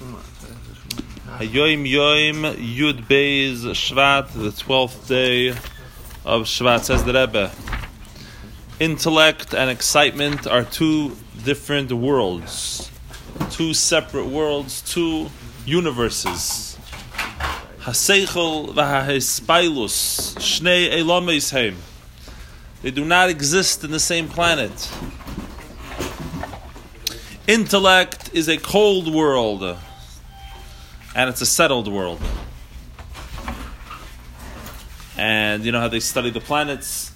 Hayoim Yoim Yud Beis Shvat, the twelfth day of Shvat, says the Rebbe. Intellect and excitement are two different worlds, two separate worlds, two universes. Haseichel v'hahispailus shnei heim. They do not exist in the same planet. Intellect is a cold world, and it's a settled world. And you know how they study the planets?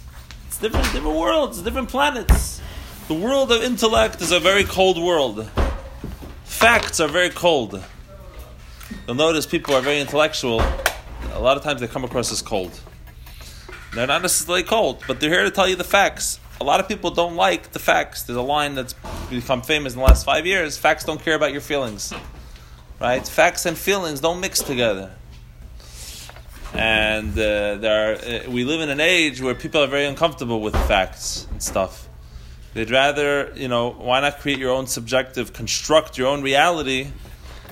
It's different, different worlds, different planets. The world of intellect is a very cold world. Facts are very cold. You'll notice people are very intellectual. A lot of times they come across as cold. They're not necessarily cold, but they're here to tell you the facts. A lot of people don't like the facts. There's a line that's become famous in the last five years. Facts don't care about your feelings. Right? Facts and feelings don't mix together. And uh, there are, uh, we live in an age where people are very uncomfortable with facts and stuff. They'd rather, you know, why not create your own subjective, construct your own reality,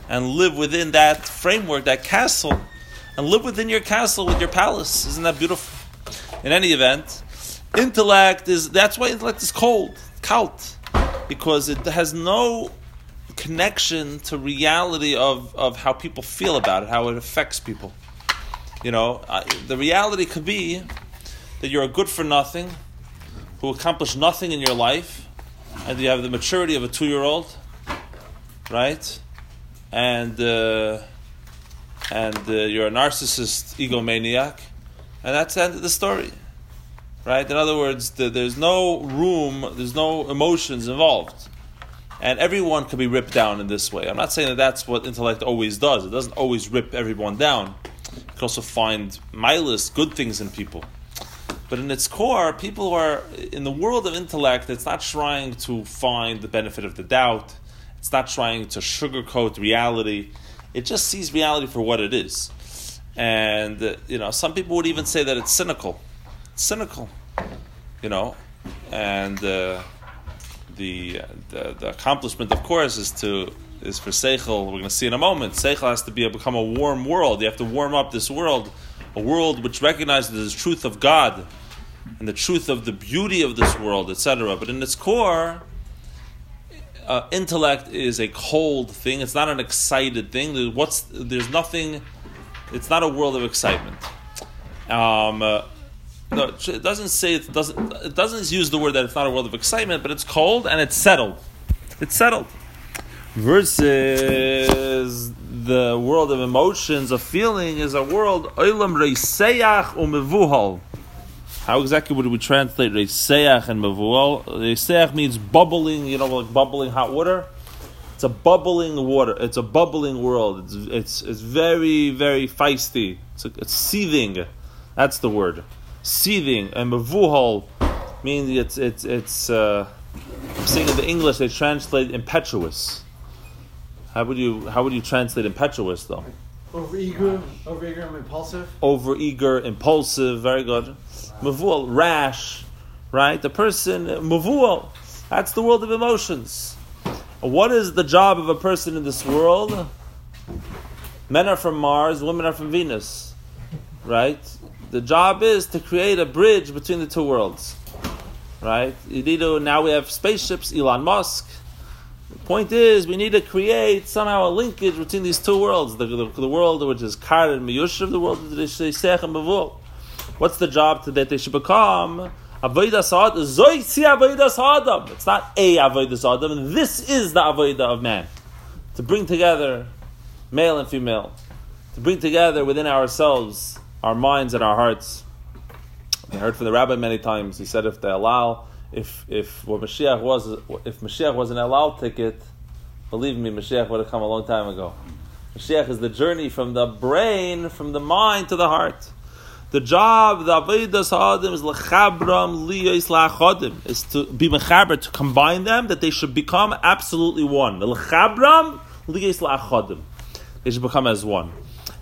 and live within that framework, that castle, and live within your castle with your palace. Isn't that beautiful? In any event, intellect is that's why intellect is cold, cult, because it has no connection to reality of, of how people feel about it, how it affects people. You know, uh, the reality could be that you're a good for nothing who accomplished nothing in your life, and you have the maturity of a two year old, right? And uh, and uh, you're a narcissist, egomaniac, and that's the end of the story, right? In other words, the, there's no room, there's no emotions involved. And everyone can be ripped down in this way. I'm not saying that that's what intellect always does. It doesn't always rip everyone down. You can also find mindless good things in people. But in its core, people who are in the world of intellect, it's not trying to find the benefit of the doubt. It's not trying to sugarcoat reality. It just sees reality for what it is. And, uh, you know, some people would even say that it's cynical. It's cynical, you know. And uh, the, the, the accomplishment, of course, is to is for Seichel. We're going to see in a moment. Seichel has to be a, become a warm world. You have to warm up this world, a world which recognizes the truth of God and the truth of the beauty of this world, etc. But in its core, uh, intellect is a cold thing. It's not an excited thing. There's, what's there's nothing. It's not a world of excitement. Um, uh, no, it doesn't say it doesn't. It doesn't use the word that it's not a world of excitement, but it's cold and it's settled. It's settled. Versus the world of emotions, of feeling, is a world olam reiseach. How exactly would we translate reiseach and mevuhal? Reiseach means bubbling, you know, like bubbling hot water. It's a bubbling water. It's a bubbling world. It's it's it's very very feisty. It's, a, it's seething. That's the word. Seething and mevuhal means it's it's it's. Uh, I'm saying in the English they translate impetuous. How would you how would you translate impetuous though? Overeager, overeager, and impulsive. Overeager, impulsive, very good. Mavual, rash, right? The person mavual. That's the world of emotions. What is the job of a person in this world? Men are from Mars, women are from Venus, right? The job is to create a bridge between the two worlds, right? You need to, now we have spaceships, Elon Musk. The point is, we need to create somehow a linkage between these two worlds the, the, the world which is Kar and Miyushav, the world that is Seich and Bavul. What's the job that they should become? Avodah Adam. It's not a Avodah Adam. This is the Avodah of man. To bring together male and female. To bring together within ourselves our minds and our hearts. I heard from the rabbi many times. He said if they allow if if what Mashiach was if Mashiach was an El Al ticket, believe me, Mashiach would have come a long time ago. Mashiach is the journey from the brain, from the mind to the heart. The job, the Avodah Sa'adim is lechabram liyos la'achodim, is to be mechaber, to combine them, that they should become absolutely one. The lechabram liyos la'achodim. They should become as one.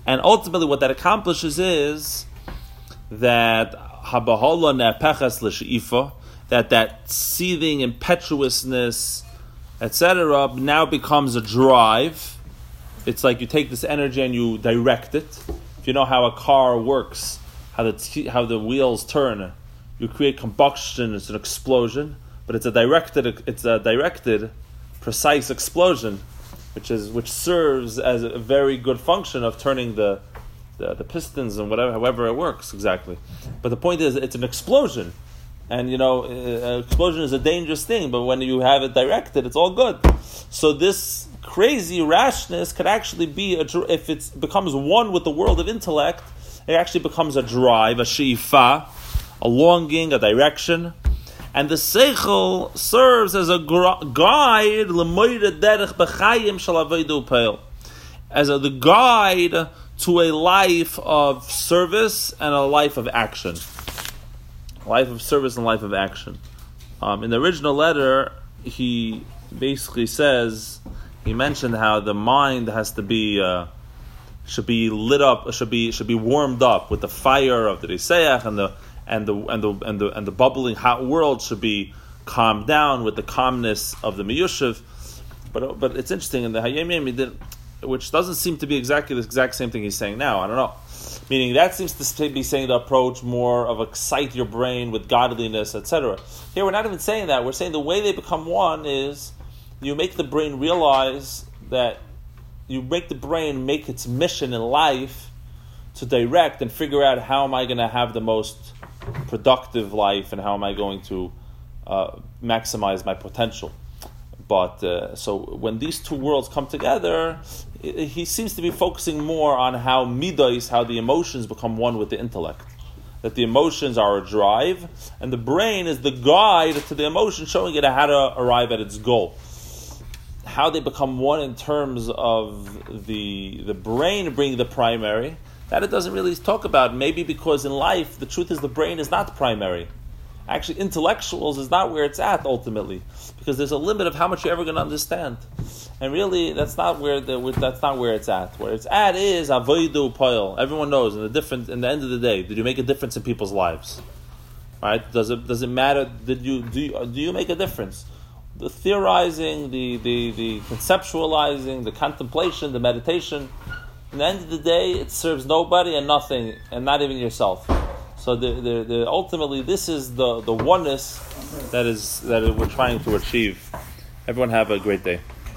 And ultimately what that accomplishes is that l'she'ifa, that that seething impetuousness, etc., now becomes a drive, it's like you take this energy and you direct it. If you know how a car works, how the t- how the wheels turn, you create combustion. It's an explosion, but it's a directed it's a directed, precise explosion, which is which serves as a very good function of turning the the, the pistons and whatever, however it works exactly. But the point is, it's an explosion. And you know, uh, explosion is a dangerous thing, but when you have it directed, it's all good. So this crazy rashness could actually be a, if it becomes one with the world of intellect, it actually becomes a drive, a shifa, a longing, a direction. And the seichel serves as a guide, as a, the guide to a life of service and a life of action life of service and life of action. Um, in the original letter, he basically says he mentioned how the mind has to be uh, should be lit up, should be should be warmed up with the fire of the Riseach and the and the and the and the and the bubbling hot world should be calmed down with the calmness of the Miyushiv. But uh, but it's interesting in the Hayem he did, which doesn't seem to be exactly the exact same thing he's saying now. I don't know. Meaning that seems to be saying the approach more of excite your brain with godliness, etc. Here we're not even saying that. We're saying the way they become one is you make the brain realize that you make the brain make its mission in life to direct and figure out how am I going to have the most productive life and how am I going to uh, maximize my potential. But uh, so when these two worlds come together, he seems to be focusing more on how midas, how the emotions become one with the intellect. That the emotions are a drive, and the brain is the guide to the emotion, showing it how to arrive at its goal. How they become one in terms of the the brain being the primary, that it doesn't really talk about. Maybe because in life, the truth is the brain is not primary actually intellectuals is not where it's at ultimately, because there's a limit of how much you're ever going to understand, and really that's not where the that's not where it's at. Where it's at is avoidu poil. Everyone knows in the different in the end of the day, did you make a difference in people's lives? Right? Does it does it matter? Did you do you, do you make a difference? The theorizing, the, the, the conceptualizing, the contemplation, the meditation. In the end of the day, it serves nobody and nothing, and not even yourself. So the, the, the, ultimately, this is the, the oneness that is that we're trying to achieve. Everyone have a great day.